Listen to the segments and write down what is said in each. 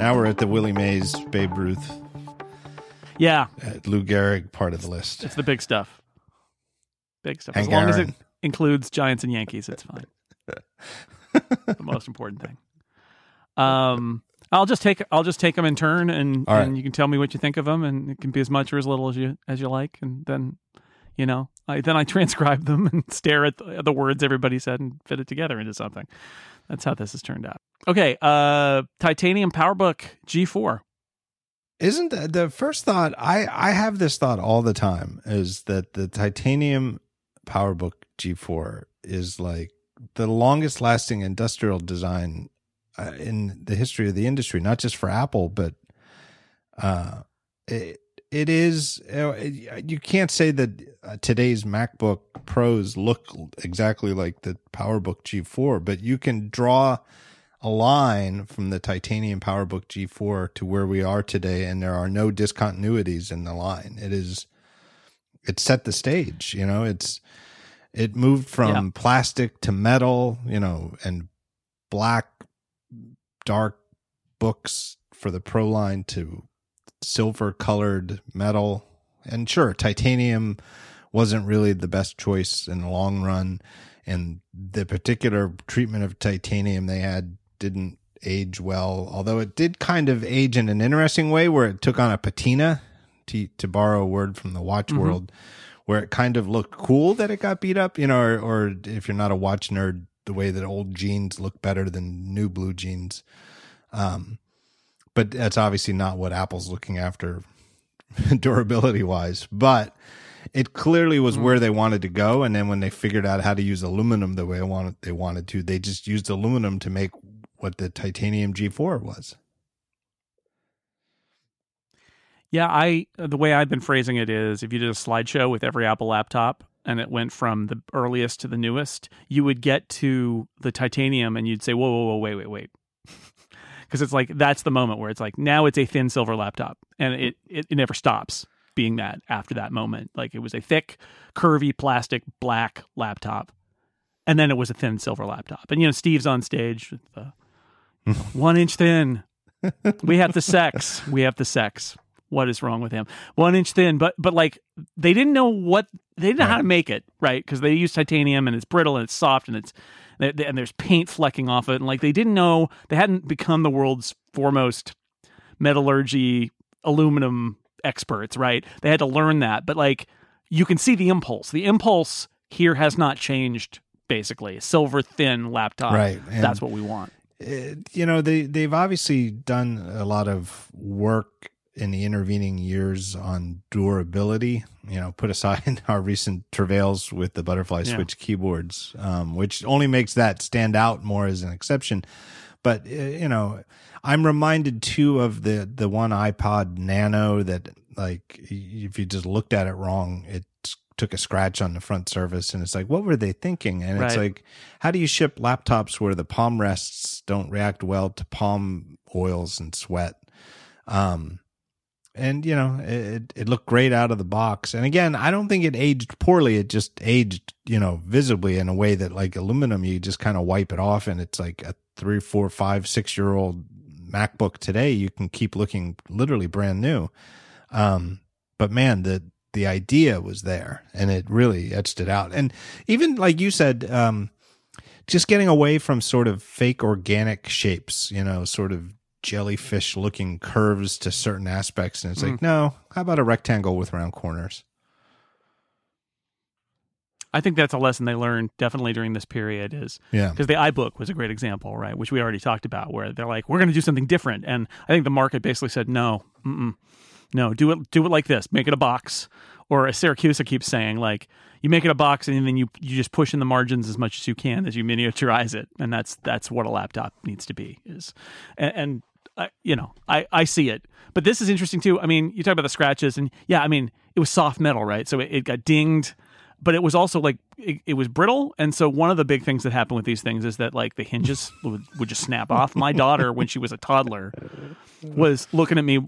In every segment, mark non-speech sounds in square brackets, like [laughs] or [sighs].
Now we're at the Willie Mays, Babe Ruth, Yeah, uh, Lou Gehrig part of the list. it's the big stuff. Big stuff. Hank as long as it Aaron. includes Giants and Yankees, it's fine. [laughs] the most important thing. Um, I'll just take I'll just take them in turn, and, All right. and you can tell me what you think of them, and it can be as much or as little as you as you like, and then you know I then I [laughs] transcribe them and stare at the, the words everybody said and fit it together into something. That's how this has turned out. Okay, uh, titanium PowerBook G4. Isn't the, the first thought I I have this thought all the time is that the titanium PowerBook G4 is like the longest lasting industrial design uh, in the history of the industry, not just for Apple, but uh, it it is. Uh, you can't say that uh, today's MacBook Pros look exactly like the PowerBook G4, but you can draw a line from the titanium PowerBook G4 to where we are today, and there are no discontinuities in the line. It is, it set the stage. You know, it's it moved from Yeah. plastic to metal. You know, and black, dark books for the Pro line to silver colored metal, and sure, titanium wasn't really the best choice in the long run and the particular treatment of titanium they had didn't age well although it did kind of age in an interesting way where it took on a patina to, to borrow a word from the watch world where it kind of looked cool that it got beat up you know or, or if you're not a watch nerd the way that old jeans look better than new blue jeans. Um but that's obviously not what apple's looking after [laughs] durability wise but it clearly was where they wanted to go and then when they figured out how to use aluminum the way I wanted they wanted to they just used aluminum to make what the titanium G4 was Yeah, I the way I've been phrasing it is if you did a slideshow with every Apple laptop and it went from the earliest to the newest, you would get to the titanium and you'd say, "Whoa, whoa, whoa, wait, wait, wait." [laughs] Because it's like that's the moment where it's like now it's a thin silver laptop and it, it it never stops being that after that moment. Like it was a thick, curvy plastic black laptop, and then it was a thin silver laptop. And you know, Steve's on stage with the know, [laughs] one inch thin. we have the sex. We have the sex. What is wrong with him? One inch thin, but but like they didn't know what they didn't know how to make it right? Because they use titanium and it's brittle and it's soft and it's and there's paint flecking off it. And like they didn't know they hadn't become the world's foremost metallurgy aluminum experts right? They had to learn that. But like you can see the impulse. The impulse here has not changed basically. Silver thin laptop. Right, and- that's what we want you know they they've obviously done a lot of work in the intervening years on durability you know put aside [laughs] our recent travails with the butterfly Yeah. switch keyboards um, which only makes that stand out more as an exception but uh, you know i'm reminded too of the the one ipod nano that like if you just looked at it wrong it took a scratch on the front surface and it's like what were they thinking? And it's like how do you ship laptops where the palm rests don't react well to palm oils and sweat? Um and you know it it looked great out of the box. And again i don't think it aged poorly. It just aged you know visibly in a way that like aluminum you just kind of wipe it off and it's like a three four five six year old macbook today. You can keep looking literally brand new. Um but man the the idea was there and it really etched it out. And even like you said um just getting away from sort of fake organic shapes you know sort of jellyfish looking curves to certain aspects and it's like no how about a rectangle with round corners? I think that's a lesson they learned definitely during this period is yeah. because the iBook was a great example, right? Which we already talked about, where they're like, we're going to do something different, and I think the market basically said, no, mm-mm, no, do it, do it like this, make it a box, or as Siracusa keeps saying, like you make it a box and then you you just push in the margins as much as you can as you miniaturize it, and that's that's what a laptop needs to be is, and. and I, you know, I, I see it, but this is interesting too. I mean, you talk about the scratches, and yeah, I mean, it was soft metal, right? So it, it got dinged, but it was also like it, it was brittle and so one of the big things that happened with these things is that like the hinges [laughs] would, would just snap off my daughter when she was a toddler was looking at me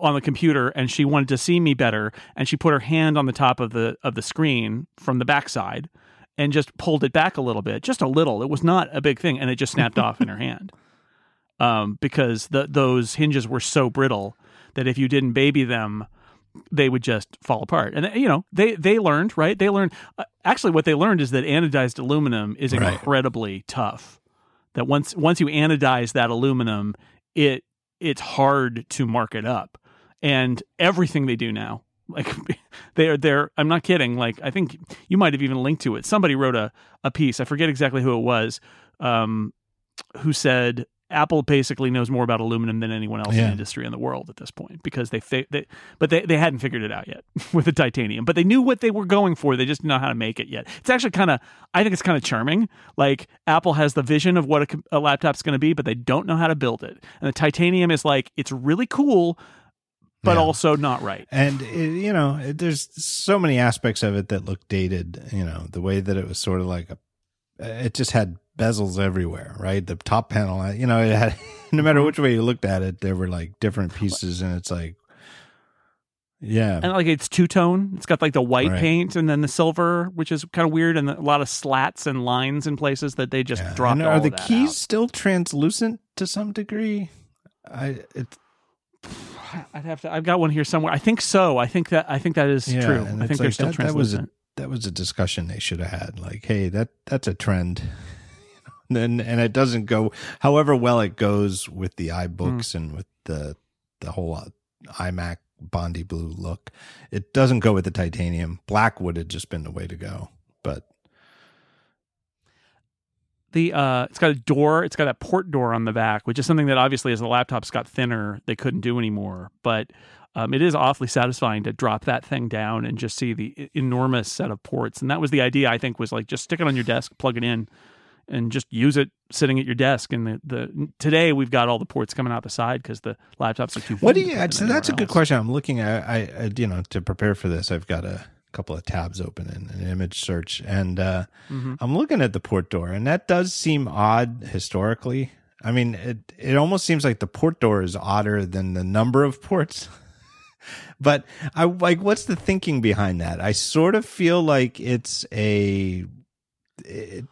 on the computer and she wanted to see me better and she put her hand on the top of the of the screen from the backside and just pulled it back a little bit just a little it was not a big thing and it just snapped off in her [laughs] hand um, because the, those hinges were so brittle that if you didn't baby them, they would just fall apart. And you know, they they learned, right? They learned uh, actually what they learned is that anodized aluminum is Right. incredibly tough. That once once you anodize that aluminum, it it's hard to mark it up. And everything they do now, [laughs] like they're they're I'm not kidding, like I think you might have even linked to it. Somebody wrote a a piece, I forget exactly who it was, um who said Apple basically knows more about aluminum than anyone else in the industry in the world at this point because they, fi- they but they, they hadn't figured it out yet [laughs] with the titanium. But they knew what they were going for. They just didn't know how to make it yet. It's actually kind of I think it's kind of charming. Like Apple has the vision of what a, a laptop's going to be, but they don't know how to build it. And the titanium is like it's really cool, but Yeah. also not right. And it, you know, it, there's so many aspects of it that look dated. You know, the way that it was sort of like a, eh, it just had bezels everywhere, right? The top panel, you know, it had [laughs] no matter which way you looked at it, there were like different pieces, and it's like, yeah, And like it's two tone. It's got like the white Right. paint and then the silver, which is kind of weird, and a lot of slats and lines in places that they just yeah. dropped. And are the keys out. still translucent to some degree? I it, [sighs] I'd have to. I've got one here somewhere. I think so. I think that. I think that is Yeah, true. I think they're like still that- that was a- translucent. that was a discussion they should have had. Like, hey, that that's a trend. And and it doesn't go however well it goes with the iBooks Hmm. and with the the whole uh, iMac Bondi blue look. It doesn't go with the titanium. Black would have just been the way to go. But the uh, it's got a door. It's got a port door on the back, which is something that obviously, as the laptops got thinner, they couldn't do anymore. But um, it is awfully satisfying to drop that thing down and just see the enormous set of ports. And that was the idea. I think was like just stick it on your desk, plug it in, and just use it sitting at your desk. And the, the today we've got all the ports coming out the side because the laptops are too. what do you? So that's a good else. question. I'm looking at. I, I you know to prepare for this, I've got a couple of tabs open in an image search, and uh, Mhm. I'm looking at the port door, and that does seem odd historically. I mean, it it almost seems like the port door is odder than the number of ports. [laughs] but I like what's the thinking behind that? I sort of feel like it's a it,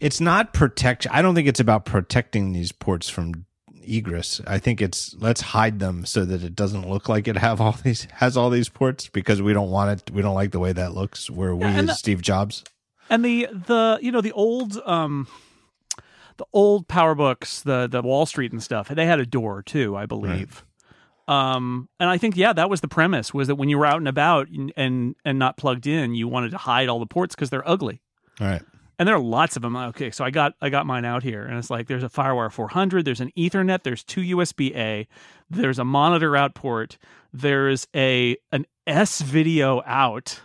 it's not protection. I don't think it's about protecting these ports from egress. I think it's let's hide them so that it doesn't look like it have all these has all these ports because we don't want it. We don't like the way that looks. Where we as the- Steve Jobs. And the the you know the old um the old power books, the the Wall Street and stuff, they had a door too, I believe. Um and I think yeah, that was the premise was that when you were out and about and and, and not plugged in, you wanted to hide all the ports because they're ugly. All right. And there are lots of them. Okay, so I got I got mine out here, and it's like there's a FireWire 400, there's an Ethernet, there's two USB A, there's a monitor out port, there's a an S video out,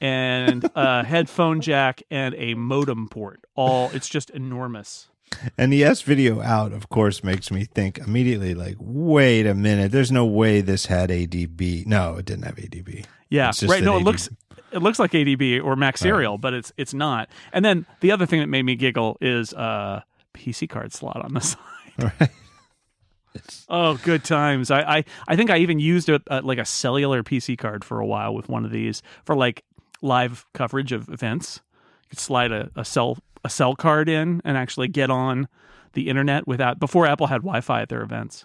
and a [laughs] headphone jack and a modem port. All it's just enormous. And the S video out, of course, makes me think immediately like, wait a minute, there's no way this had ADB. No, it didn't have ADB. Yeah, right. No, it looks it looks like ADB or Mac Serial, but it's it's not. And then the other thing that made me giggle is uh PC card slot on the [laughs] side. Right. Oh, good times. I, I, I think I even used a, a like a cellular PC card for a while with one of these for like live coverage of events. You could slide a, a cell a cell card in and actually get on the internet without before Apple had Wi-Fi at their events.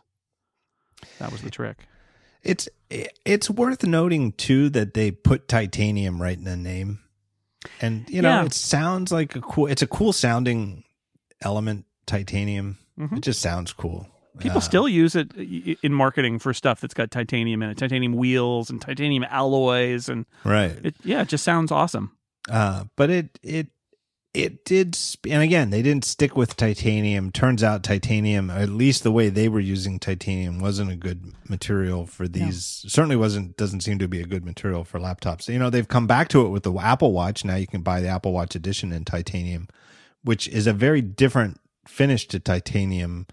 That was the trick. It's it's worth noting too that they put titanium right in the name, and you know Yeah. it sounds like a cool. It's a cool sounding element. Titanium. Mhm. It just sounds cool. People Uh, still use it in marketing for stuff that's got titanium in it, titanium wheels and titanium alloys, and right. it yeah, it just sounds awesome. Uh, but it it it did, and again, they didn't stick with titanium. Turns out, titanium, at least the way they were using titanium, wasn't a good material for these. Certainly wasn't. Doesn't seem to be a good material for laptops. You know, they've come back to it with the Apple Watch. Now you can buy the Apple Watch edition in titanium, which is a very different finish to titanium.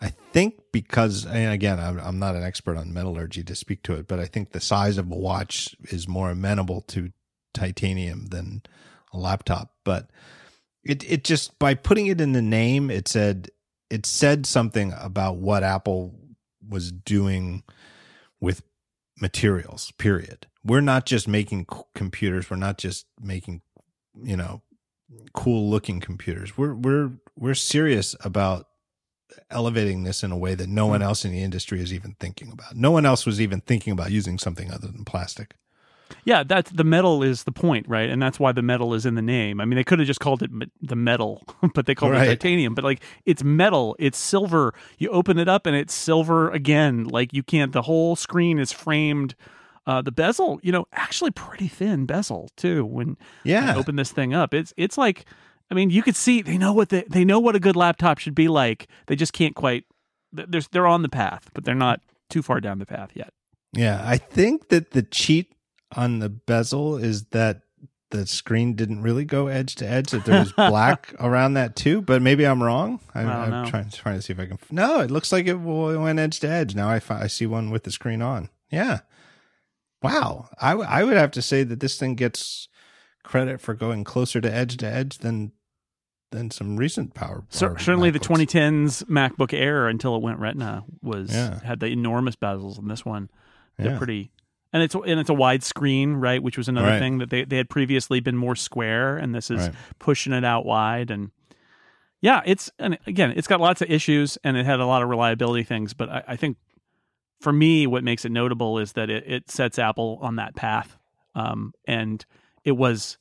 I think because, and again, I'm not an expert on metallurgy to speak to it, but I think the size of a watch is more amenable to titanium than a laptop. But it it just by putting it in the name, it said it said something about what Apple was doing with materials. Period. We're not just making computers. We're not just making you know cool looking computers. We're we're we're serious about elevating this in a way that no one hmm. else in the industry is even thinking about. No one else was even thinking about using something other than plastic. Yeah, that's the metal is the point, right? And that's why the metal is in the name. I mean, they could have just called it the metal, [laughs] but they called Right. it titanium. But like, it's metal, it's silver. You open it up and it's silver again. Like you can't. The whole screen is framed. Uh, the bezel, you know, actually pretty thin bezel too. When Yeah. I open this thing up, it's it's like, I mean, you could see they know what they they know what a good laptop should be like. They just can't quite. They're they're on the path, but they're not too far down the path yet. Yeah, I think that the cheat on the bezel is that the screen didn't really go edge to edge; that there was black [laughs] around that too. But maybe I'm wrong. i'm, I'm trying trying to see if I can. No, it looks like it went edge to edge. Now I fi- I see one with the screen on. Yeah. Wow. I w- I would have to say that this thing gets credit for going closer to edge to edge than than some recent power. Or certainly, the 2010s MacBook Air until it went Retina was Yeah. had the enormous bezels, and this one they're Yeah. pretty. And it's and it's a wide screen, right? Which was another Right. thing that they they had previously been more square, and this is Right. pushing it out wide. And yeah, it's and again, it's got lots of issues, and it had a lot of reliability things. But I, I think for me, what makes it notable is that it, it sets Apple on that path, um, and it was,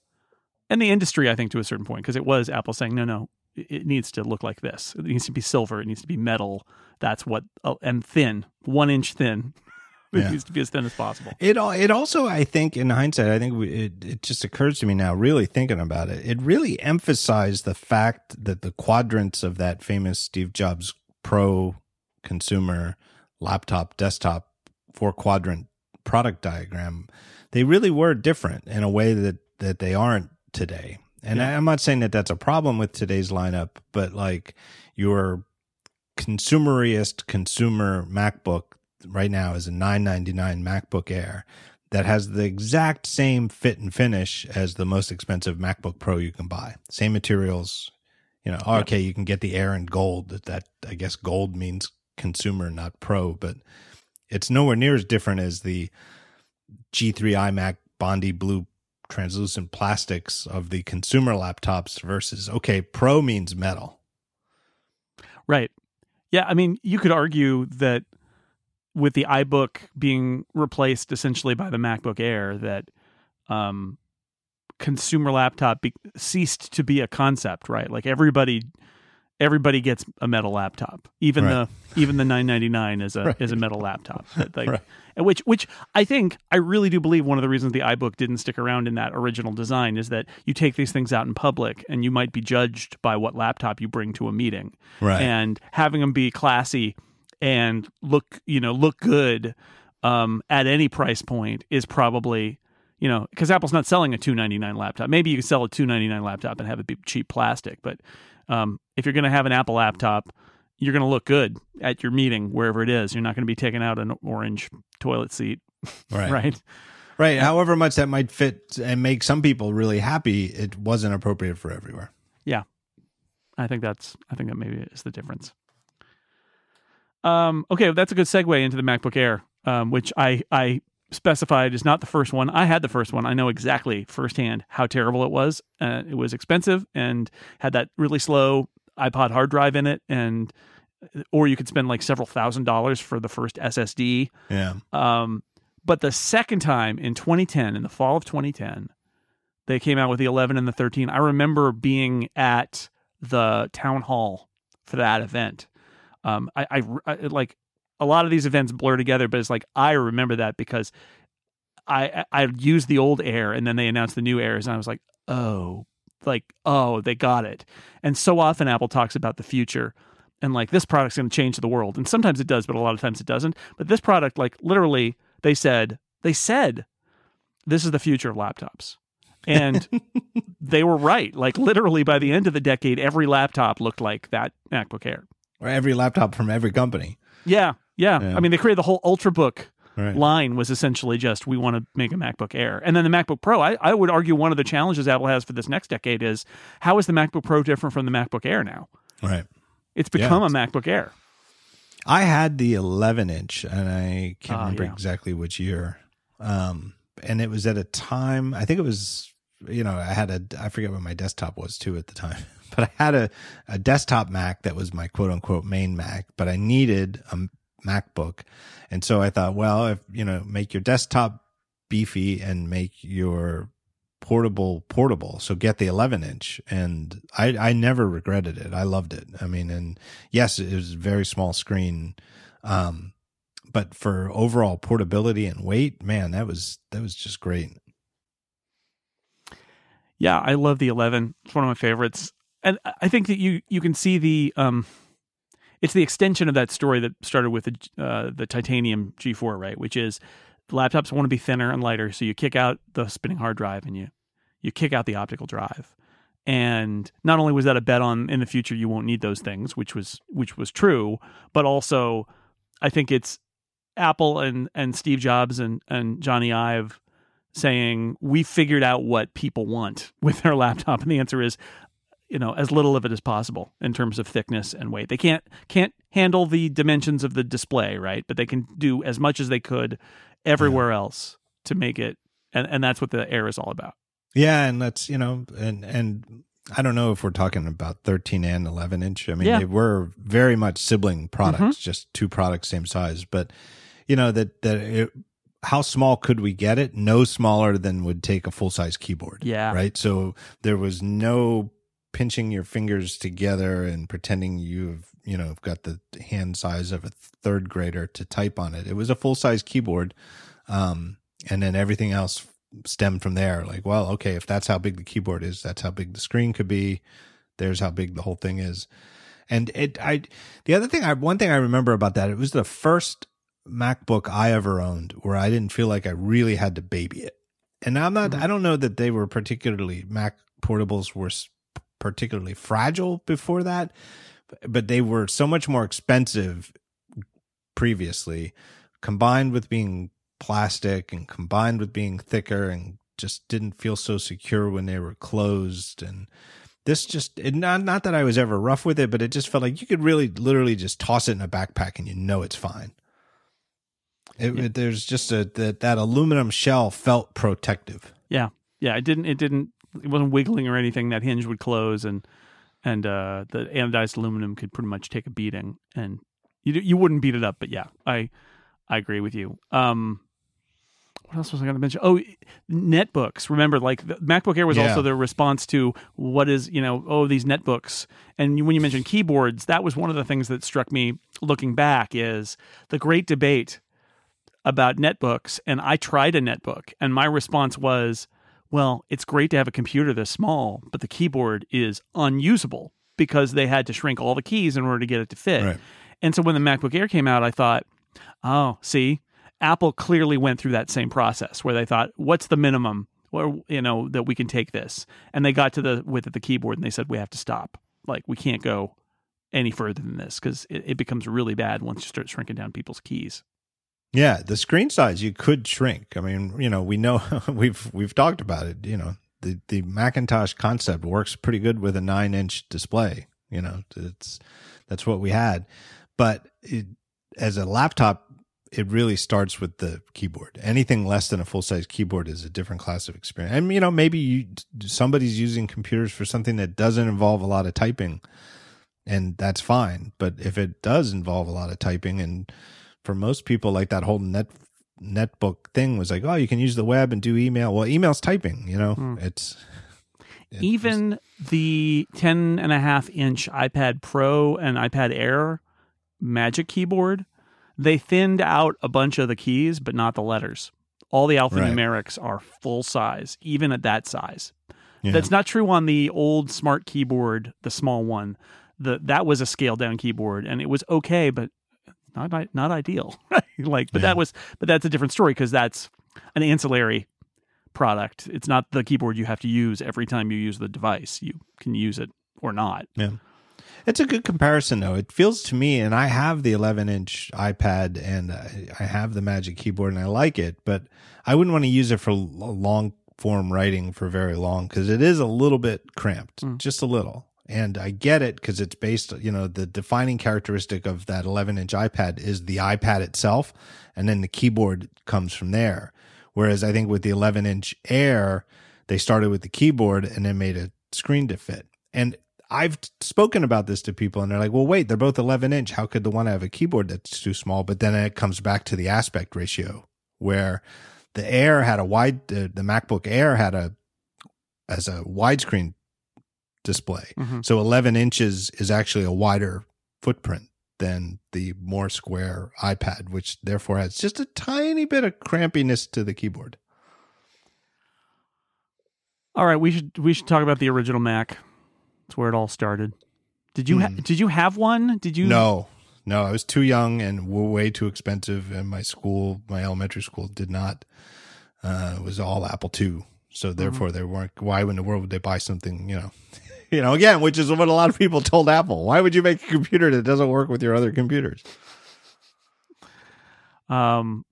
and the industry, I think, to a certain point, because it was Apple saying, no, no, it needs to look like this. It needs to be silver. It needs to be metal. That's what, oh, and thin, one inch thin. It Yeah. needs to be as thin as possible. It al- it also I think in hindsight I think we, it it just occurs to me now really thinking about it it really emphasized the fact that the quadrants of that famous Steve Jobs pro consumer laptop desktop four quadrant product diagram they really were different in a way that that they aren't today and Yeah. I, I'm not saying that that's a problem with today's lineup but like your consumeriest consumer MacBook right now is a 999 MacBook Air that has the exact same fit and finish as the most expensive MacBook Pro you can buy. Same materials, you know. Yeah. Okay, you can get the Air in gold. That, that I guess gold means consumer, not pro, but it's nowhere near as different as the G3 iMac Bondi blue translucent plastics of the consumer laptops versus okay, pro means metal. Right. Yeah. I mean, you could argue that with the iBook being replaced essentially by the MacBook Air, that um, consumer laptop be- ceased to be a concept, right? Like everybody, everybody gets a metal laptop. Even Right. the even the 999 is a [laughs] Right. is a metal laptop. Like, Right. which which I think I really do believe one of the reasons the iBook didn't stick around in that original design is that you take these things out in public and you might be judged by what laptop you bring to a meeting Right. and having them be classy and look you know look good um, at any price point is probably you know because apple's not selling a 299 laptop maybe you can sell a 299 laptop and have it be cheap plastic but um, if you're going to have an apple laptop you're going to look good at your meeting wherever it is you're not going to be taking out an orange toilet seat [laughs] right. right Right. However much that might fit and make some people really happy, it wasn't appropriate for everywhere. Yeah. I think that's I think that maybe is the difference. Um, okay, that's a good segue into the MacBook Air, um, which I I specified is not the first one. I had the first one. I know exactly firsthand how terrible it was. Uh, it was expensive and had that really slow iPod hard drive in it, and or you could spend like several thousand dollars for the first SSD. Yeah. Um, but the second time in 2010, in the fall of 2010, they came out with the 11 and the 13. I remember being at the town hall for that event. Um, I, I, I like a lot of these events blur together, but it's like I remember that because I I I used the old Air and then they announced the new Airs, and I was like, oh, like oh, they got it. And so often Apple talks about the future and like this product's going to change the world, and sometimes it does, but a lot of times it doesn't. But this product, like literally, they said they said this is the future of laptops. And [laughs] they were right. Like literally by the end of the decade, every laptop looked like that MacBook Air. Or every laptop from every company. Yeah, yeah. Yeah. I mean, they created the whole Ultrabook Right. line was essentially just we want to make a MacBook Air, and then the MacBook Pro. I, I would argue one of the challenges Apple has for this next decade is how is the MacBook Pro different from the MacBook Air now? Right. It's become Yeah. a MacBook Air. I had the 11 inch, and I can't Ah, remember yeah. exactly which year. Um, and it was at a time. I think it was you know, I had a, I forget what my desktop was too at the time, [laughs] but I had a, a desktop Mac that was my quote unquote main Mac, but I needed a MacBook. And so I thought, well, if, you know, make your desktop beefy and make your portable portable. So get the 11 inch. And i i never regretted it. I loved it. I mean and yes it was a very small screen um but for overall portability and weight man that was that was just great yeah i love the 11 it's one of my favorites and i think that you you can see the um it's the extension of that story that started with the uh, the titanium G4, right? Which is laptops want to be thinner and lighter, so you kick out the spinning hard drive and you you kick out the optical drive. And not only was that a bet on in the future you won't need those things, which was which was true, but also I think it's Apple and and Steve Jobs and and Jony Ive saying we figured out what people want with their laptop, and the answer is you know as little of it as possible in terms of thickness and weight. They can't can't handle the dimensions of the display, right? But they can do as much as they could everywhere yeah. else to make it and and that's what the Air is all about. Yeah, and that's you know, and and I don't know if we're talking about 13 and 11 inch. I mean, yeah. they were very much sibling products, mm-hmm. just two products same size. But you know that that it, how small could we get it? No smaller than would take a full size keyboard. Yeah. Right. So there was no pinching your fingers together and pretending you've you know got the hand size of a third grader to type on it. It was a full size keyboard, um, and then everything else stemmed from there. Like, well, okay, if that's how big the keyboard is, that's how big the screen could be. There's how big the whole thing is. And it, I, the other thing, I, one thing I remember about that, it was the first MacBook I ever owned where I didn't feel like I really had to baby it. And I'm not, mm-hmm. I don't know that they were particularly, Mac portables were particularly fragile before that, but they were so much more expensive previously combined with being plastic and combined with being thicker and just didn't feel so secure when they were closed and this just it, not not that I was ever rough with it, but it just felt like you could really literally just toss it in a backpack and you know it's fine. It, yeah. it, there's just a that that aluminum shell felt protective. Yeah, yeah. It didn't. It didn't. It wasn't wiggling or anything. That hinge would close and and uh, the anodized aluminum could pretty much take a beating and you you wouldn't beat it up. But yeah, I I agree with you. Um, what else was I going to mention? Oh, netbooks. Remember, like the MacBook Air was yeah. also the response to what is, you know, oh, these netbooks. And when you mentioned keyboards, that was one of the things that struck me looking back is the great debate about netbooks. And I tried a netbook, and my response was, well, it's great to have a computer this small, but the keyboard is unusable because they had to shrink all the keys in order to get it to fit. Right. And so when the MacBook Air came out, I thought, oh, see, Apple clearly went through that same process where they thought, what's the minimum or you know that we can take this and they got to the with the keyboard and they said we have to stop like we can't go any further than this because it, it, becomes really bad once you start shrinking down people's keys yeah the screen size you could shrink i mean you know we know [laughs] we've we've talked about it you know the the macintosh concept works pretty good with a nine inch display you know it's that's what we had but it, as a laptop it really starts with the keyboard. Anything less than a full size keyboard is a different class of experience. And you know, maybe you, somebody's using computers for something that doesn't involve a lot of typing, and that's fine. But if it does involve a lot of typing, and for most people, like that whole net netbook thing was like, oh, you can use the web and do email. Well, email's typing. You know, mm. it's. Even the 10 and a half inch iPad Pro and iPad Air Magic Keyboard they thinned out a bunch of the keys, but not the letters. All the alphanumerics right. are full size, even at that size. Yeah. That's not true on the old smart keyboard, the small one. The that was a scaled down keyboard, and it was okay, but not not ideal. [laughs] like, but yeah. that was, but that's a different story because that's an ancillary product. It's not the keyboard you have to use every time you use the device. You can use it or not. Yeah. It's a good comparison, though. It feels to me, and I have the 11 inch iPad and I have the Magic Keyboard and I like it, but I wouldn't want to use it for long form writing for very long because it is a little bit cramped, mm. just a little. And I get it because it's based, you know, the defining characteristic of that 11 inch iPad is the iPad itself, and then the keyboard comes from there. Whereas I think with the 11 inch Air, they started with the keyboard and then made a screen to fit. And I've spoken about this to people and they're like, well, wait, they're both 11 inch. How could the one have a keyboard that's too small? But then it comes back to the aspect ratio where the Air had a wide, uh, the MacBook Air had a, as a widescreen display. Mm-hmm. So 11 inches is actually a wider footprint than the more square iPad, which therefore has just a tiny bit of crampiness to the keyboard. All right, we should we should talk about the original Mac. That's where it all started. Did you ha- Hmm. did you have one? Did you? No, no, I was too young and way too expensive, and my school, my elementary school, did not. Uh, it was all Apple II, so therefore they weren't. Why in the world would they buy something? You know, [laughs] you know, again, which is what a lot of people told Apple. Why would you make a computer that doesn't work with your other computers? Um,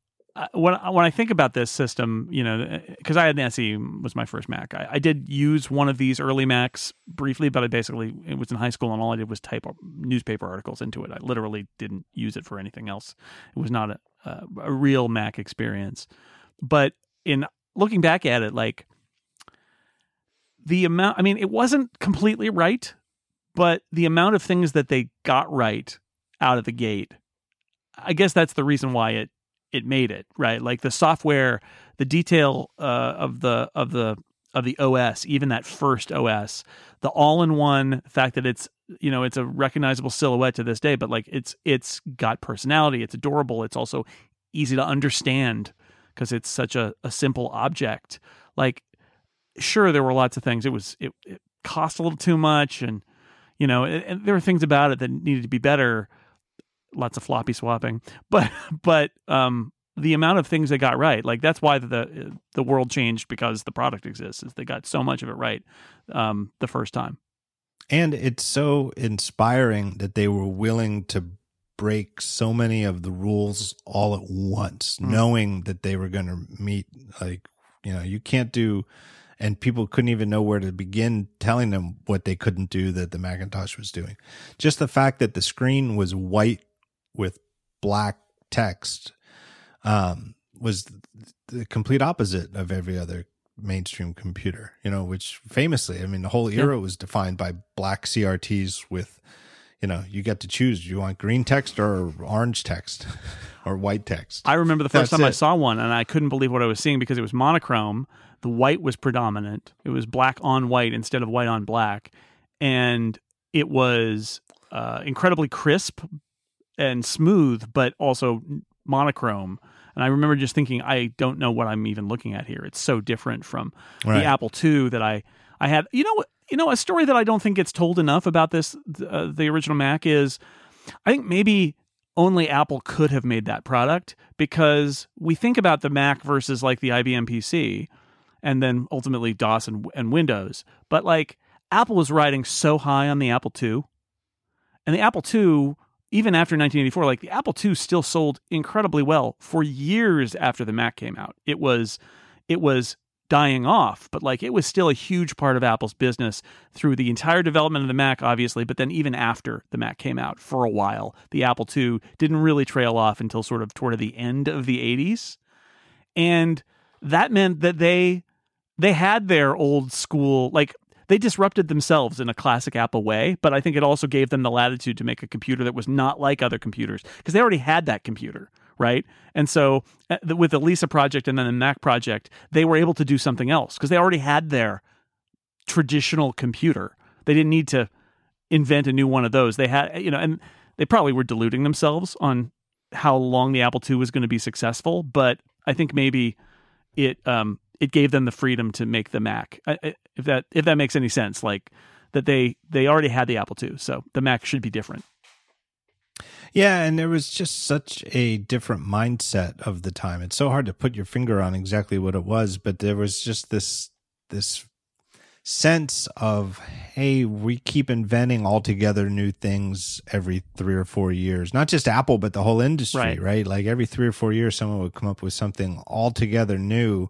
when when I think about this system, you know, because I had an SE was my first Mac. I, I did use one of these early Macs briefly, but I basically it was in high school, and all I did was type newspaper articles into it. I literally didn't use it for anything else. It was not a a, a real Mac experience. But in looking back at it, like the amount, I mean, it wasn't completely right, but the amount of things that they got right out of the gate, I guess that's the reason why it it made it right? Like the software the detail uh, of the of the of the os even that first os the all-in-one fact that it's you know it's a recognizable silhouette to this day but like it's it's got personality it's adorable it's also easy to understand because it's such a, a simple object. Like sure there were lots of things. It was it, it cost a little too much and you know and, and there were things about it that needed to be better. Lots of floppy swapping. [laughs] But but um the amount of things they got right like that's why the the world changed because the product exists is they got so much of it right um the first time. And it's so inspiring that they were willing to break so many of the rules all at once, Mm. knowing that they were going to meet, like, you know, you can't do, and people couldn't even know where to begin telling them what they couldn't do that the Macintosh was doing. Just the fact that the screen was white with black text um, was the complete opposite of every other mainstream computer, you know, which famously, I mean, the whole era was defined by black CRTs with, you know, you get to choose. Do you want green text or orange text [laughs] or white text? i remember the first That's time i saw one and i couldn't believe what i was seeing because it was monochrome the white was predominant. It was black on white instead of white on black. And it was uh, incredibly crisp and smooth but also monochrome. And i remember just thinking i don't know what i'm even looking at here. It's so different from Right. the Apple II that I I had. You know, what- you know, a story that I don't think gets told enough about this, uh, the original Mac is, I think maybe only Apple could have made that product because we think about the Mac versus like the IBM PC, and then ultimately DOS and, and Windows, but like Apple was riding so high on the Apple II, and the Apple II. Even after 1984, like the Apple II still sold incredibly well for years after the Mac came out. It was, it was dying off, but like it was still a huge part of Apple's business through the entire development of the Mac, obviously, but then even after the Mac came out for a while, the Apple II didn't really trail off until sort of toward the end of the 80s. And that meant that they they had their old school like they disrupted themselves in a classic Apple way, but I think it also gave them the latitude to make a computer that was not like other computers because they already had that computer, right? And so uh, with the Lisa project and then the Mac project, they were able to do something else because they already had their traditional computer. They didn't need to invent a new one of those. They had, you know, and they probably were deluding themselves on how long the Apple II was going to be successful, but I think maybe it um it gave them the freedom to make the Mac. If that if that makes any sense, like that they they already had the Apple II, so the Mac should be different. Yeah, and there was just such a different mindset of the time. It's so hard to put your finger on exactly what it was, but there was just this this sense of hey, we keep inventing altogether new things every 3 or 4 years. Not just Apple, but the whole industry, Right. right? Like every 3 or 4 years someone would come up with something altogether new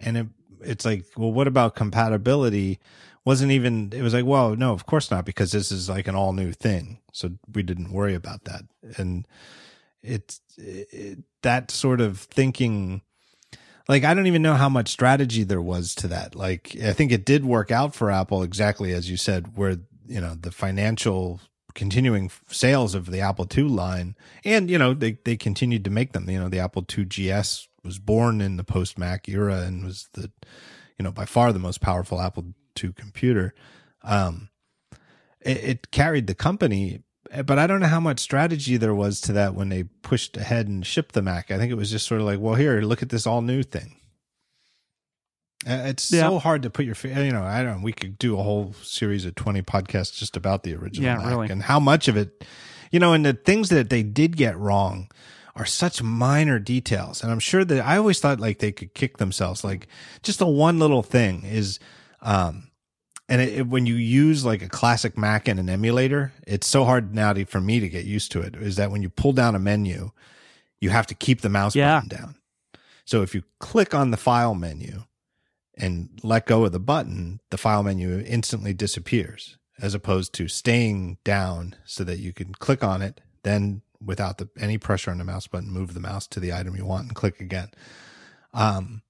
and it it's like, well, what about compatibility? Wasn't even it was like, well, no, of course not because this is like an all new thing. So we didn't worry about that. And it's it, that sort of thinking like I don't even know how much strategy there was to that. Like I think it did work out for Apple exactly as you said, where you know the financial continuing sales of the Apple II line, and you know they they continued to make them. You know the Apple II GS was born in the post Mac era and was the you know by far the most powerful Apple II computer. Um, it, it carried the company, but I don't know how much strategy there was to that when they pushed ahead and shipped the Mac. I think it was just sort of like, well, here, look at this all new thing. Uh, It's Yeah. so hard to put your, you know, I don't. We could do a whole series of twenty podcasts just about the original Yeah, Mac really. and how much of it, you know, and the things that they did get wrong are such minor details. And I'm sure that I always thought like they could kick themselves. Like just the one little thing is, um, and it, it- when you use like a classic Mac and an emulator, it's so hard now to, for me to get used to it. Is that when you pull down a menu, you have to keep the mouse Yeah. button down. So if you click on the file menu and let go of the button, the file menu instantly disappears, as opposed to staying down so that you can click on it, then without the, any pressure on the mouse button, move the mouse to the item you want and click again. Um,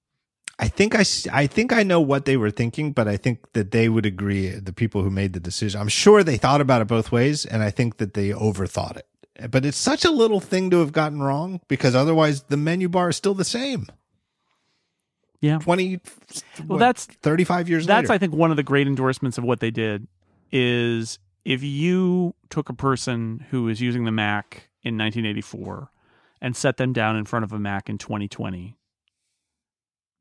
I think I, I think I know what they were thinking, but I think that they would agree. The people who made the decision, I'm sure they thought about it both ways, and I think that they overthought it. But it's such a little thing to have gotten wrong because otherwise the menu bar is still the same. Yeah. 20, Well, what, that's 35 years that's later. I think one of the great endorsements of what they did is if you took a person who was using the Mac in 1984 and set them down in front of a Mac in 2020,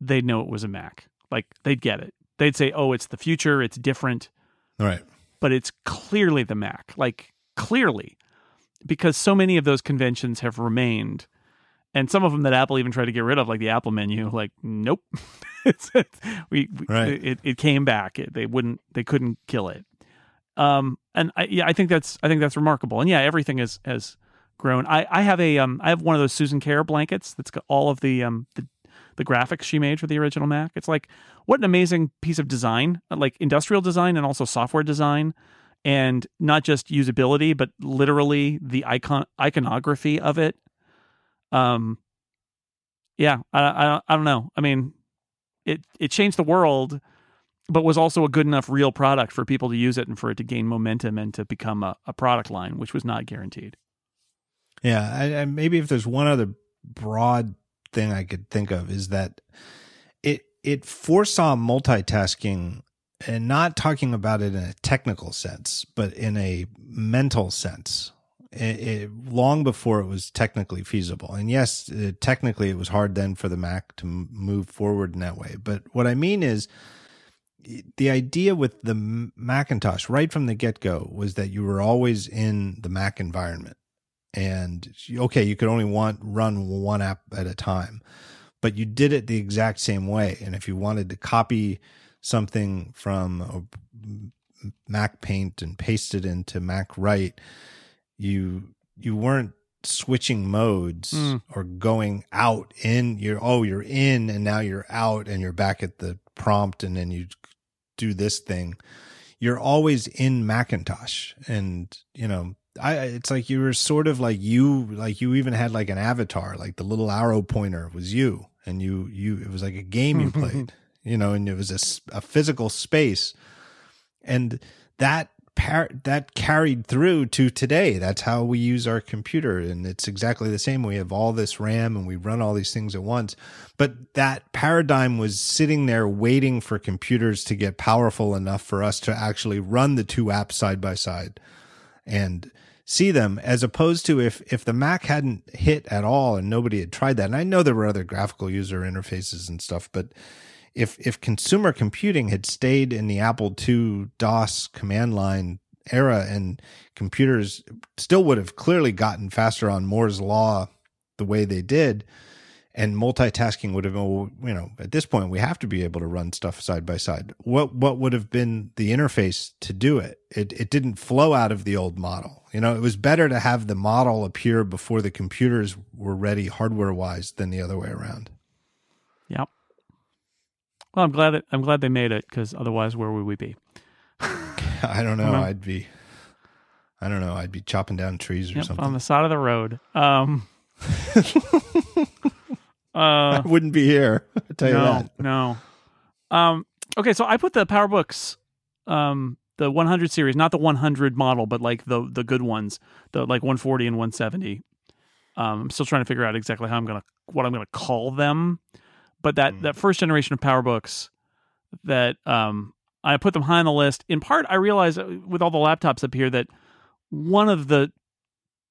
they'd know it was a Mac. Like they'd get it. They'd say, "Oh, it's the future. It's different." All right. but it's clearly the Mac, like clearly, because so many of those conventions have remained, and some of them that Apple even tried to get rid of, like the Apple menu, like nope, [laughs] it's, it's- we, we Right. it, it came back. It, they wouldn't, they couldn't kill it. Um, and I, yeah, I think that's, I think that's remarkable. And yeah, everything has has grown. I, I have a, um, I have one of those Susan Kare blankets that's got all of the, um, the, the graphics she made for the original Mac. It's like what an amazing piece of design, like industrial design and also software design, and not just usability, but literally the icon iconography of it. Um, yeah, I, I, I don't know. I mean, it it changed the world, but was also a good enough real product for people to use it and for it to gain momentum and to become a, a product line, which was not guaranteed. Yeah, I, I, maybe if there's one other broad thing I could think of is that it it foresaw multitasking and not talking about it in a technical sense, but in a mental sense. It, it, long before it was technically feasible, and yes, uh technically it was hard then for the Mac to m- move forward in that way. But what I mean is, the idea with the Macintosh right from the get go was that you were always in the Mac environment and okay, you could only want run one app at a time, but you did it the exact same way. And if you wanted to copy something from Mac Paint and paste it into Mac Write, you you weren't switching modes Mm. or going out in you're oh you're in and now you're out and you're back at the prompt and then you do this thing you're always in macintosh and you know i it's like you were sort of like you like you even had like an avatar like the little arrow pointer was you and you you it was like a game you [laughs] played you know and it was a physical space. And that par- that carried through to today. That's how we use our computer and it's exactly the same. We have all this ram and we run all these things at once. But that paradigm was sitting there waiting for computers to get powerful enough for us to actually run the two apps side by side. And see them as opposed to if if the mac hadn't hit at all and nobody had tried that. And i know there were other graphical user interfaces and stuff but if if consumer computing had stayed in the apple ii dos command line era and computers still would have clearly gotten faster on moore's law the way they did and multitasking would have been you know at this point we have to be able to run stuff side by side. What what would have been the interface to do it? It it didn't flow out of the old model you know it was better to have the model appear before the computers were ready hardware wise than the other way around Yep. Well, I'm glad that I'm glad they made it because otherwise, where would we be? [laughs] i don't know Well- i'd be i don't know i'd be chopping down trees or Yep, something on the side of the road. Um, [laughs] Uh, I wouldn't be here. I tell you no, that. no. Um, okay, so I put the PowerBooks, um, the 100 series, not the 100 model, but like the the good ones, the like 140 and 170. Um, I'm still trying to figure out exactly how I'm gonna what I'm gonna call them, but that Hmm. that first generation of PowerBooks, that um, I put them high on the list. In part, I realize uh, with all the laptops up here that one of the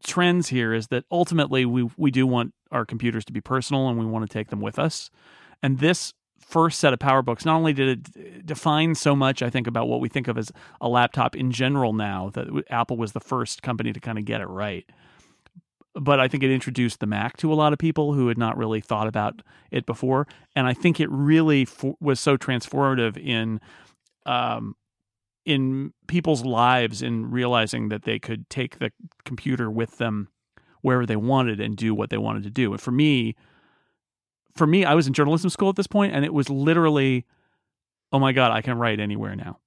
trends here is that ultimately we we do want our computers to be personal and we want to take them with us. And this first set of PowerBooks not only did it define so much, I think, about what we think of as a laptop in general now, that Apple was the first company to kind of get it right. But I think it introduced the Mac to a lot of people who had not really thought about it before, and I think it really was so transformative in um, in people's lives in realizing that they could take the computer with them wherever they wanted and do what they wanted to do. And for me, for me, I was in journalism school at this point, and it was literally, oh my god, I can write anywhere now.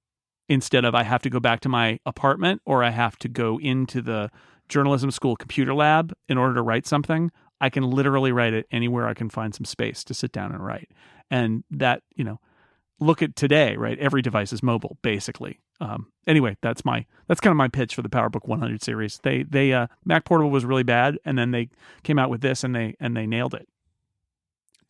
Instead of I have to go back to my apartment or I have to go into the journalism school computer lab in order to write something, I can literally write it anywhere I can find some space to sit down and write. And that, you know, look at today, right? Every device is mobile, basically. Um, anyway, that's my that's kind of my pitch for the PowerBook 100 series. They they uh, Mac Portable was really bad, and then they came out with this, and they and they nailed it.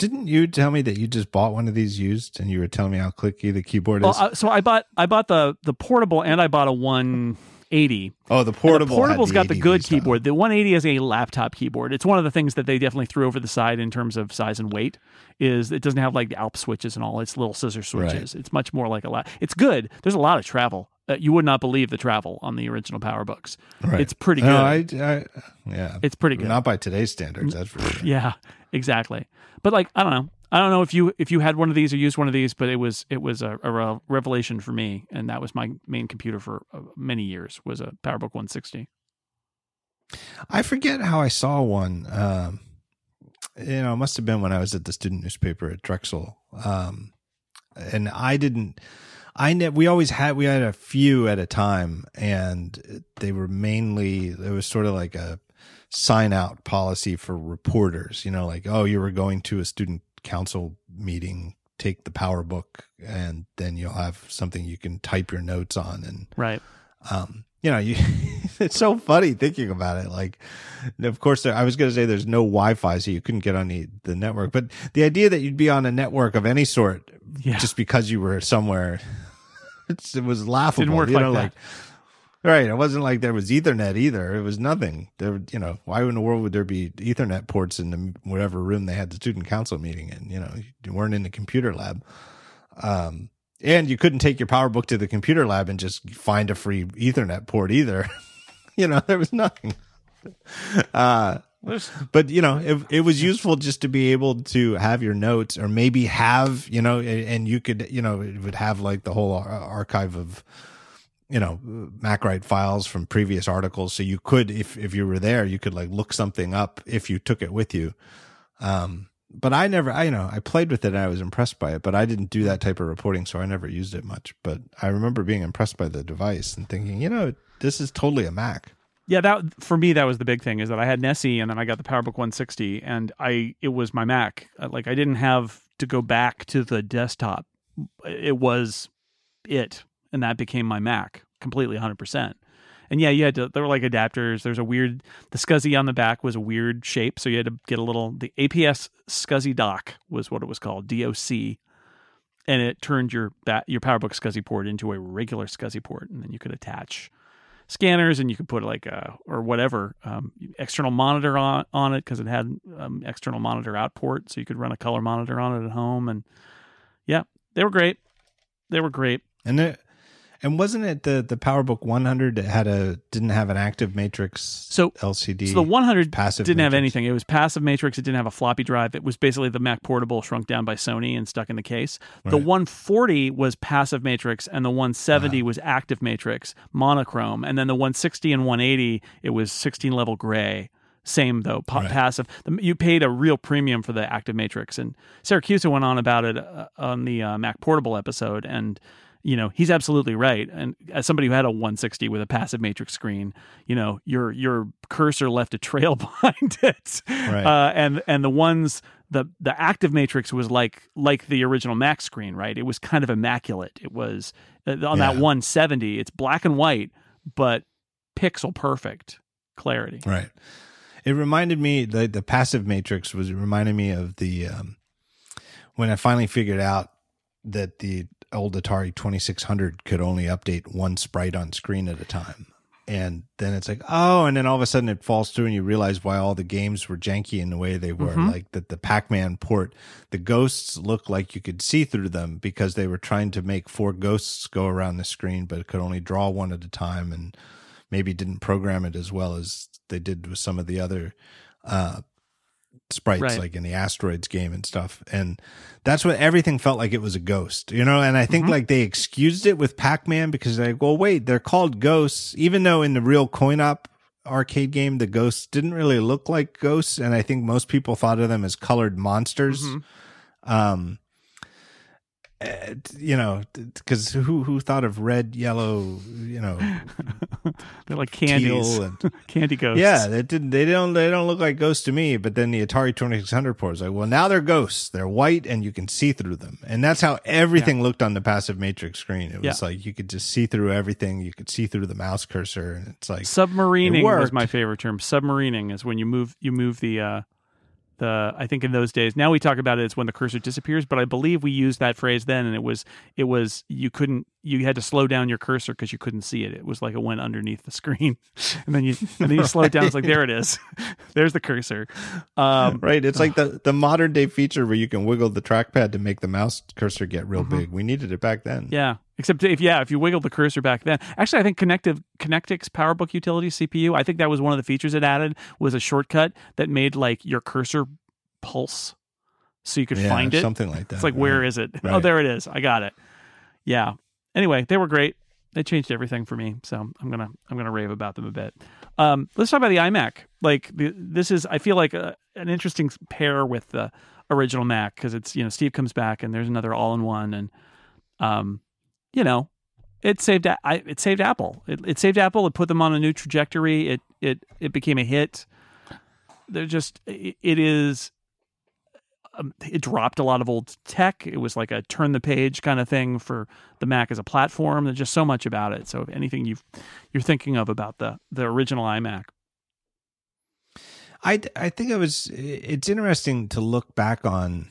Didn't you tell me that you just bought one of these used and you were telling me how clicky the keyboard Well, is? uh, so I bought I bought the the portable, and I bought a 180. oh, the And portable. The portable's had got the good keyboard. The 180 is a laptop keyboard. It's one of the things that they definitely threw over the side in terms of size and weight. Is it doesn't have like the Alps switches and all. It's little scissor switches. It's much more like a lap. It's good. There's a lot of travel. Uh, you would not believe the travel on the original PowerBooks. Right. It's pretty good. No, I, I, yeah, it's pretty good. not by today's standards. That's for sure. Yeah, exactly. But like, I don't know. I don't know if you if you had one of these or used one of these, but it was it was a, a revelation for me, and that was my main computer for uh, many years was a PowerBook 160. I forget how I saw one. Um, you know, it must have been when I was at the student newspaper at Drexel. Um, and I didn't, I ne- we always had, we had a few at a time and they were mainly, it was sort of like a sign out policy for reporters, you know, like, oh, you were going to a student council meeting, take the power book and then you'll have something you can type your notes on and, Right. um, you know, you, [laughs] it's so funny thinking about it. Like, of course, there, I was going to say there's no Wi-Fi, so you couldn't get on the, the network. But the idea that you'd be on a network of any sort Yeah. just because you were somewhere, [laughs] it's, it was laughable. Didn't work you like know, that. like right. It wasn't like there was Ethernet either. It was nothing. There, you know, why in the world would there be Ethernet ports in the whatever room they had the student council meeting in? You know, you weren't in the computer lab. Um, and you couldn't take your PowerBook to the computer lab and just find a free Ethernet port either. [laughs] you know, there was nothing. Uh, but you know, it, it was useful just to be able to have your notes or maybe have, you know, and you could, you know, it would have like the whole archive of, you know, MacWrite files from previous articles. So you could, if, if you were there, you could like look something up if you took it with you. Um, but I never, I, you know, I played with it and I was impressed by it, but I didn't do that type of reporting. So I never used it much, but I remember being impressed by the device and thinking, you know, this is totally a Mac. Yeah, that for me that was the big thing is that I had Nessie and then I got the PowerBook 160 and I it was my Mac. Uh, Like I didn't have to go back to the desktop. It was it and that became my Mac completely 100%. And yeah, you had to there were like adapters. There's a weird the SCSI on the back was a weird shape, so you had to get a little the APS SCSI dock was what it was called, DOC. And it turned your ba- your PowerBook SCSI port into a regular SCSI port and then you could attach scanners and you could put like a or whatever um, external monitor on on it because it had um, external monitor out port so you could run a color monitor on it at home and yeah they were great they were great And it, and wasn't it the the PowerBook 100 that had a didn't have an active matrix so LCD? so the 100 passive didn't have anything. It was passive matrix. It didn't have a floppy drive. It was basically the mac portable shrunk down by sony and stuck in the case. The Right. 140 was passive matrix and the 170 was active matrix monochrome. And then the 160 and 180 it was 16 level gray. Same though pa- Right. passive. The, you paid a real premium for the active matrix. And Siracusa went on about it uh, on the uh, mac portable episode. And you know he's absolutely right and as somebody who had a 160 with a passive matrix screen you know your your cursor left a trail [laughs] behind it Right. uh, and and the ones the the active matrix was like like the original Mac screen, right? It was kind of immaculate. It was uh, on Yeah. that 170. It's black and white, but pixel perfect clarity. Right. It reminded me the the passive matrix was it reminded me of the um, when I finally figured out that the old Atari 2600 could only update one sprite on screen at a time. And then it's like, oh, and then all of a sudden it falls through and you realize why all the games were janky in the way they were. Mhm. Like that the Pac-Man port, the ghosts look like you could see through them because they were trying to make four ghosts go around the screen, but it could only draw one at a time and maybe didn't program it as well as they did with some of the other uh, sprites, Right. like in the asteroids game and stuff. And that's what everything felt like it was a ghost, you know. And I think Mhm. like they excused it with Pac Man because they well, wait, they're called ghosts, even though in the real coin op arcade game the ghosts didn't really look like ghosts, and I think most people thought of them as colored monsters. Mhm. Um, you know, because who who thought of red, yellow, you know, [laughs] They're like candies, and [laughs] candy ghosts. yeah, they didn't. They don't. They don't look like ghosts to me. But then the Atari Twenty Six Hundred port is like, well, now they're ghosts. They're white, and you can see through them. And that's how everything looked on the passive matrix screen. It was Yeah. like you could just see through everything. You could see through the mouse cursor, and it's like, submarining It was my favorite term. Submarining is when you move you move the uh the I think in those days. Now we talk about it as when the cursor disappears, but I believe we used that phrase then and it was it was you couldn't you had to slow down your cursor because you couldn't see it. It was like it went underneath the screen. [laughs] and then you and then you slow it down it's like there it is. [laughs] There's the cursor. Um right. It's like the [sighs] the modern day feature where you can wiggle the trackpad to make the mouse cursor get real Mhm. big. We needed it back then. Yeah. Except if yeah, if you wiggle the cursor back then. Actually, I think Connective Connectix PowerBook Utility CPU, I think that was one of the features it added was a shortcut that made like your cursor pulse so you could Yeah, find it. something like that. It's like where is it? Oh, there it is. I got it. Yeah. Anyway, they were great. They changed everything for me, so I'm gonna I'm gonna rave about them a bit. Um, let's talk about the iMac. Like the, this is, I feel like a, an interesting pair with the original Mac because it's you know Steve comes back and there's another all in one, and um, you know, it saved I, it saved Apple. It, it saved Apple. It put them on a new trajectory. It it it became a hit. They're just it, it is um, it dropped a lot of old tech. It was like a turn the page kind of thing for the Mac as a platform. There's just so much about it. So if anything you you're thinking of about the the original iMac, I I think it was it's interesting to look back on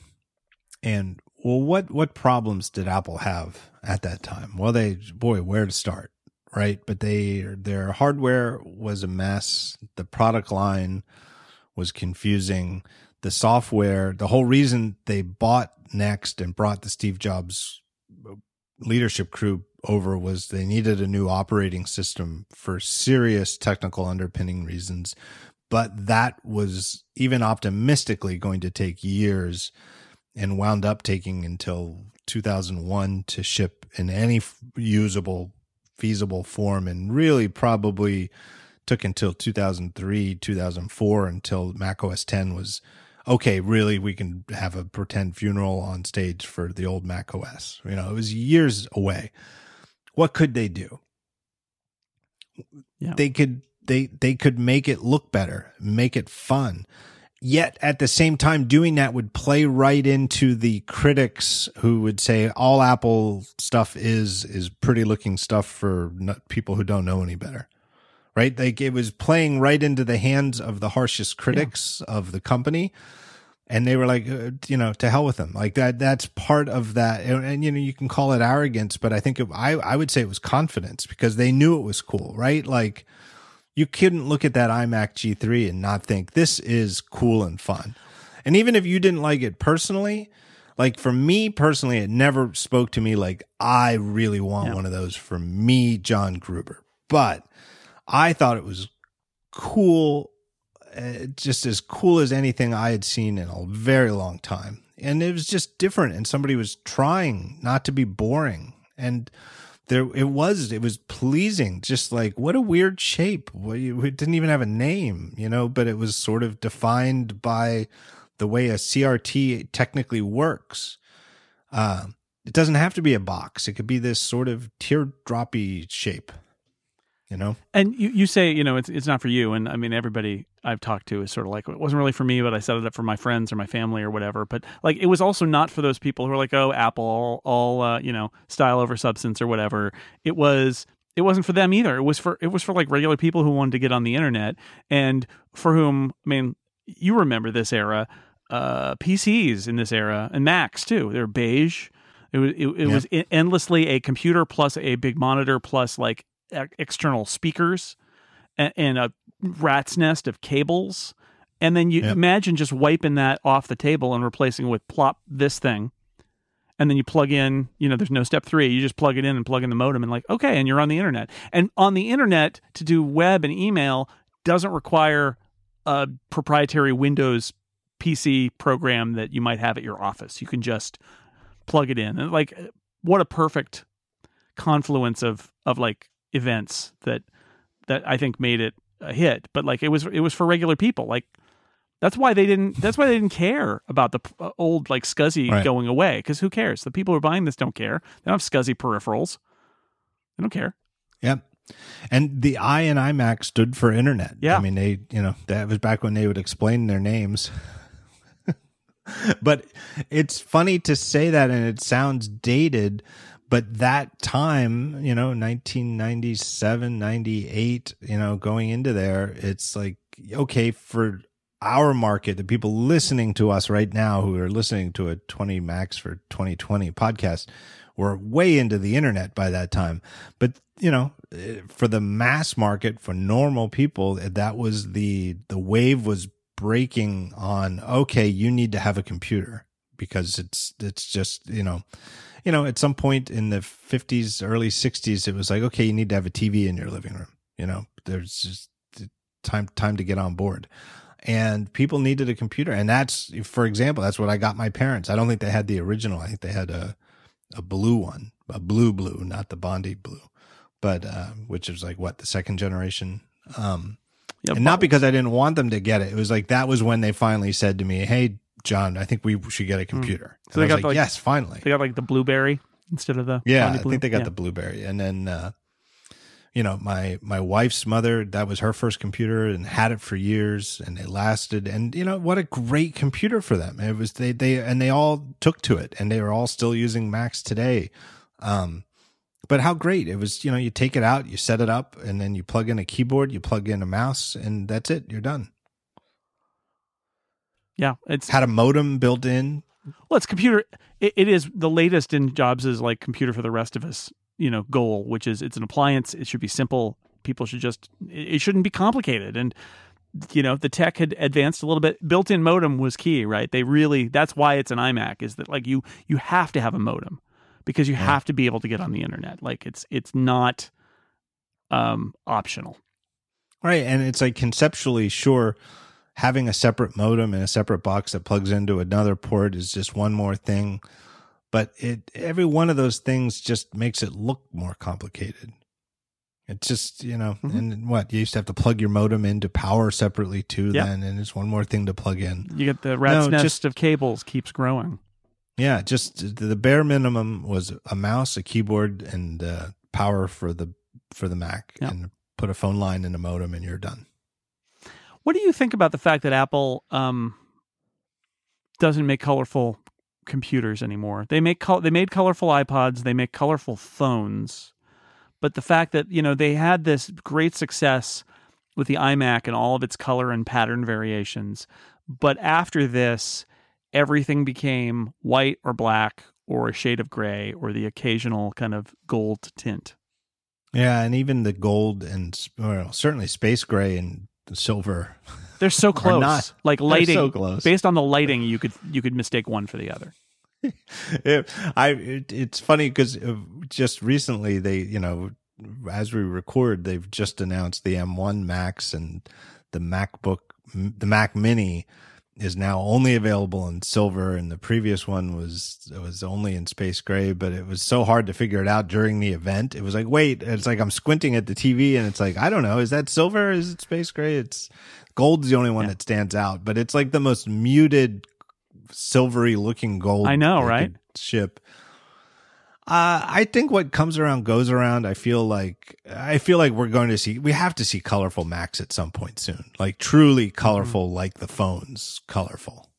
and well what what problems did Apple have at that time? Well they boy where to start, right? But they their hardware was a mess. The product line was confusing. The software, the whole reason they bought Next and brought the Steve Jobs leadership crew over was they needed a new operating system for serious technical underpinning reasons but that was even optimistically going to take years and wound up taking until 2001 to ship in any usable feasible form and really probably took until 2003 2004 until mac os 10 was okay really we can have a pretend funeral on stage for the old mac os you know it was years away. What could they do? Yeah. they could they they could make it look better make it fun yet at the same time doing that would play right into the critics who would say all apple stuff is is pretty looking stuff for people who don't know any better right? Like it was playing right into the hands of the harshest critics of the company. And they were like uh, you know to hell with them. Like that that's part of that. And, and, you know you can call it arrogance but i think it, i i would say it was confidence because they knew it was cool right? Like you couldn't look at that iMac G3 and not think this is cool and fun. And even if you didn't like it personally, like for me personally, it never spoke to me like I really want Yeah. one of those for me, John Gruber. But I thought it was cool, uh, just as cool as anything I had seen in a very long time. And it was just different. And somebody was trying not to be boring. And there it was it was pleasing just like what a weird shape. It didn't even have a name you know but it was sort of defined by the way a crt technically works. Uh, it doesn't have to be a box. It could be this sort of teardroppy shape you know And you, you say, you know, it's it's not for you. And I mean, everybody I've talked to is sort of like, it wasn't really for me, but I set it up for my friends or my family or whatever. But like, it was also not for those people who are like, oh, Apple, all, all uh, you know, style over substance or whatever. It was, it wasn't for them either. It was for, it was for like regular people who wanted to get on the internet and for whom, I mean, you remember this era, uh, PCs in this era and Macs too. They're beige. It was, it, it Yeah. was endlessly a computer plus a big monitor plus like external speakers and, and a rat's nest of cables. And then you Yep. imagine just wiping that off the table and replacing it with plop this thing. And then you plug in, you know, there's no step three. You just plug it in and plug in the modem and like, okay, and you're on the internet. And on the internet to do web and email doesn't require a proprietary Windows PC program that you might have at your office. You can just plug it in. And like what a perfect confluence of of like events that that I think made it a hit. But like it was it was for regular people. Like that's why they didn't that's why they didn't care about the uh, old like SCSI Right. going away because who cares? The people who are buying this don't care. They don't have SCSI peripherals. They don't care. Yep. And the I in iMac stood for internet. Yeah. I mean, they, you know, that was back when they would explain their names. [laughs] but it's funny to say that and it sounds dated, but that time, you know, 1997, 98, you know, going into there, it's like, okay, for our market, the people listening to us right now who are listening to a 20 Macs for 2020 podcast, were way into the internet by that time. But you know, eh, for the mass market, for normal people, that was the the wave was breaking on. Okay, you need to have a computer because it's it's just you know, you know, at some point in the fifties, early sixties, it was like okay, you need to have a TV in your living room. You know, there's just time time to get on board. And people needed a computer. And that's for example that's what i got my parents. I don't think they had the original. I think they had a a blue one a blue blue not the bondi blue but uh which is like what the second generation? Um Yeah, and not because i didn't want them to get it. It was like that was when they finally said to me hey john i think we should get a computer Hmm. So and they I was got like, the, like- yes finally they got like the blueberry instead of the yeah, I think they got Yeah. the blueberry, and then uh, you know my my wife's mother that was her first computer and had it for years, and it lasted. And you know what a great computer for them. It was they they and they all took to it, and they are all still using Macs today. Um, but how great it was! You know, you take it out, you set it up, and then you plug in a keyboard, you plug in a mouse, and that's it. You're done. Yeah. It's Had a modem built in. Well, it's computer. It, it is the latest in Jobs' is like computer for the rest of us, you know, goal, which is it's an appliance. It should be simple. People should just. It, it shouldn't be complicated. And you know, the tech had advanced a little bit. Built-in modem was key, right? They really. That's why it's an iMac. Is that like you you have to have a modem because you have to be able to get on the internet. Like it's it's not um optional. Right. And it's like conceptually, sure, having a separate modem and a separate box that plugs into another port is just one more thing. But it every one of those things just makes it look more complicated. It's just, you know, Mhm. and what you used to have to plug your modem into power separately too, Yeah. then, and it's one more thing to plug in. You get the rat's No, nest just- of cables keeps growing. Yeah, just the bare minimum was a mouse, a keyboard, and uh, power for the for the Mac, Yeah. and put a phone line in a modem, and you're done. What do you think about the fact that Apple um, doesn't make colorful computers anymore? They make col- they made colorful iPods, they make colorful phones, but the fact that you know they had this great success with the iMac and all of its color and pattern variations, but after this, everything became white or black or a shade of gray or the occasional kind of gold tint. Yeah, and even the gold and well, certainly space gray and silver. They're so [laughs] close, not. like lighting. so close. Based on the lighting, you could you could mistake one for the other. [laughs] It- I it, it's funny because uh, just recently they you know as we record they've just announced the M1 Macs and the MacBook the Mac Mini is now only available in silver and the previous one was it was only in space gray but it was so hard to figure it out during the event it was like wait it's like i'm squinting at the tv and it's like i don't know is that silver is it space gray it's gold's the only one Yeah. that stands out but it's like the most muted silvery looking gold I know, right? ship Uh, I think what comes around goes around. I feel like I feel like we're going to see we have to see colorful Macs at some point soon. Like truly colorful, mm-hmm. like the phones colorful.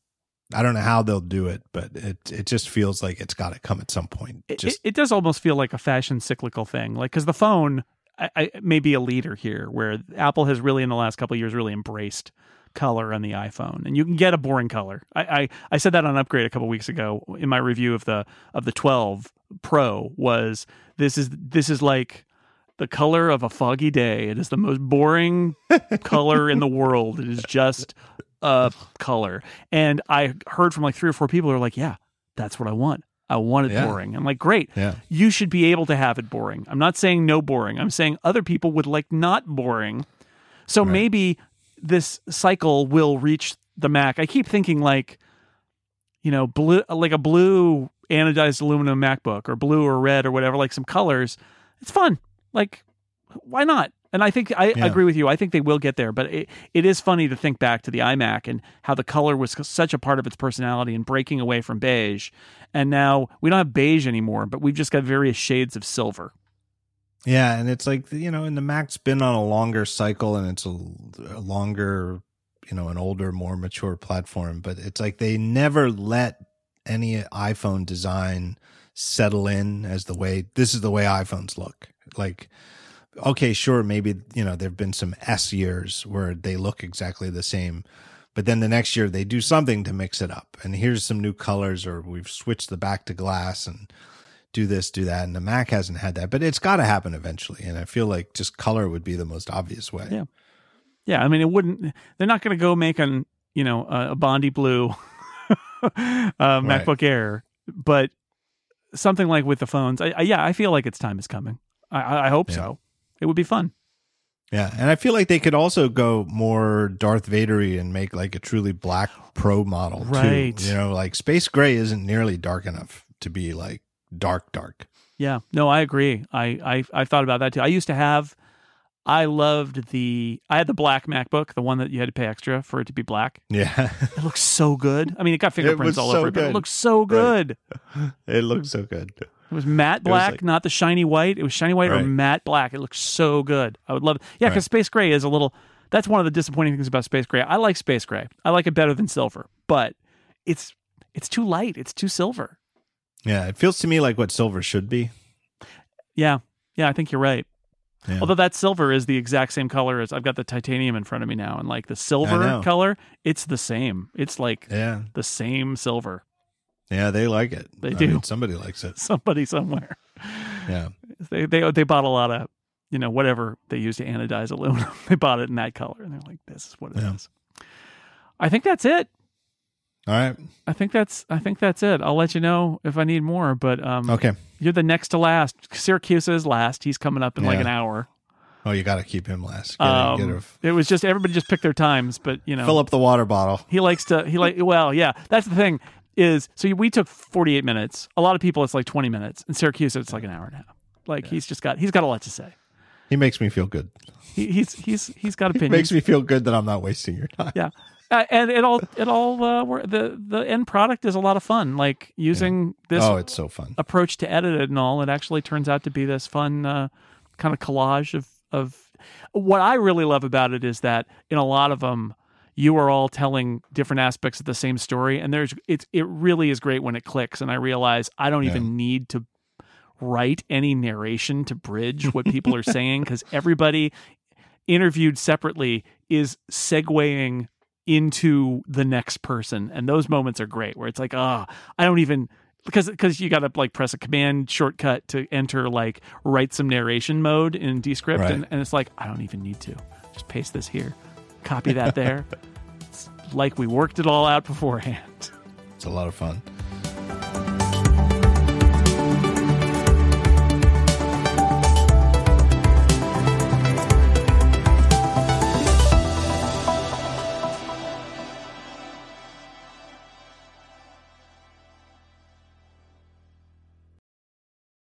I don't know how they'll do it, but it it just feels like it's got to come at some point. Just it, it, does almost feel like a fashion cyclical thing, like because the phone I, I, may be a leader here, where Apple has really in the last couple years really embraced color on the iPhone, and you can get a boring color. I, I, I said that on Upgrade a couple weeks ago in my review of the of the 12 Pro. Was this is this is like the color of a foggy day. It is the most boring [laughs] color in the world. It is just a color. And I heard from like three or four people who are like, "Yeah, that's what I want." I want it yeah. boring. I'm like, great. Yeah. You should be able to have it boring. I'm not saying no boring. I'm saying other people would like not boring. So right. maybe this cycle will reach the Mac. I keep thinking like, you know, blue like a blue anodized aluminum MacBook or blue or red or whatever, like some colors. It's fun. Like, why not? And I think I yeah. agree with you. I think they will get there, but it, it is funny to think back to the iMac and how the color was such a part of its personality and breaking away from beige. And now we don't have beige anymore, but we've just got various shades of silver. Yeah, and it's like you know, and the Mac's been on a longer cycle, and it's a, a longer, you know, an older, more mature platform. But it's like they never let any iPhone design settle in as the way this is the way iPhones look. Like, okay, sure, maybe you know there've been some S years where they look exactly the same, but then the next year they do something to mix it up, and here's some new colors, or we've switched the back to glass and do this, do that. And the Mac hasn't had that, but it's got to happen eventually. And I feel like just color would be the most obvious way. Yeah. Yeah. I mean, it wouldn't, they're not going to go make an, you know, a, a Bondi blue [laughs] uh, MacBook right. Air, but something like with the phones. I, I, yeah, I feel like its time is coming. I, I hope yeah. so. It would be fun. Yeah, and I feel like they could also go more Darth Vadery and make like a truly black Pro model right. too. You know, like space gray isn't nearly dark enough to be like dark, dark. Yeah, no, I agree. I I I thought about that too. I used to have. I loved the. I had the black MacBook, the one that you had to pay extra for it to be black. Yeah, it looks so good. I mean, it got [laughs] fingerprints it all so over it, but it looks so good. Right. [laughs] It looks so good. It was matte black, was like, not the shiny white. It was shiny white right. or matte black. It looks so good. I would love it. Yeah, because right. space gray is a little. That's one of the disappointing things about space gray. I like space gray. I like it better than silver, but it's it's too light. It's too silver. Yeah, it feels to me like what silver should be. Yeah, yeah, I think you're right. Yeah. Although that silver is the exact same color as I've got the titanium in front of me now, and like the silver color, it's the same. It's like yeah. the same silver. Yeah, they like it. They I do. Mean, somebody likes it. [laughs] Somebody somewhere. Yeah. They they they bought a lot of you know whatever they use to anodize aluminum. [laughs] they bought it in that color, and they're like, "This is what it yeah. is." I think that's it. All right. I think that's I think that's it. I'll let you know if I need more. But um, okay, you're the next to last. Siracusa is last. He's coming up in yeah. like an hour. Oh, you got to keep him last. Get um, a, a, it was just everybody just picked their times, but you know, fill up the water bottle. He likes to. He like well, yeah. That's the thing is. So we took 48 minutes. A lot of people it's like 20 minutes. In Siracusa it's like an hour and a half. Like yeah. he's just got he's got a lot to say. He makes me feel good. He, he's he's he's got [laughs] opinions. makes me feel good that I'm not wasting your time. Yeah uh, and it all it all uh, the the end product is a lot of fun. Like using yeah. this oh, it's so fun approach to edit it and all. It actually turns out to be this fun uh, kind of collage of of what I really love about it is that in a lot of them you are all telling different aspects of the same story and there's it's it really is great when it clicks and I realize I don't even need to write any narration to bridge what people are [laughs] saying because everybody interviewed separately is segueing into the next person. And those moments are great where it's like ah oh, i don't even because because you got to like press a command shortcut to enter like write some narration mode in descript right. and, and it's like i don't even need to. Just paste this here. Copy that there. [laughs] It's like we worked it all out beforehand. It's a lot of fun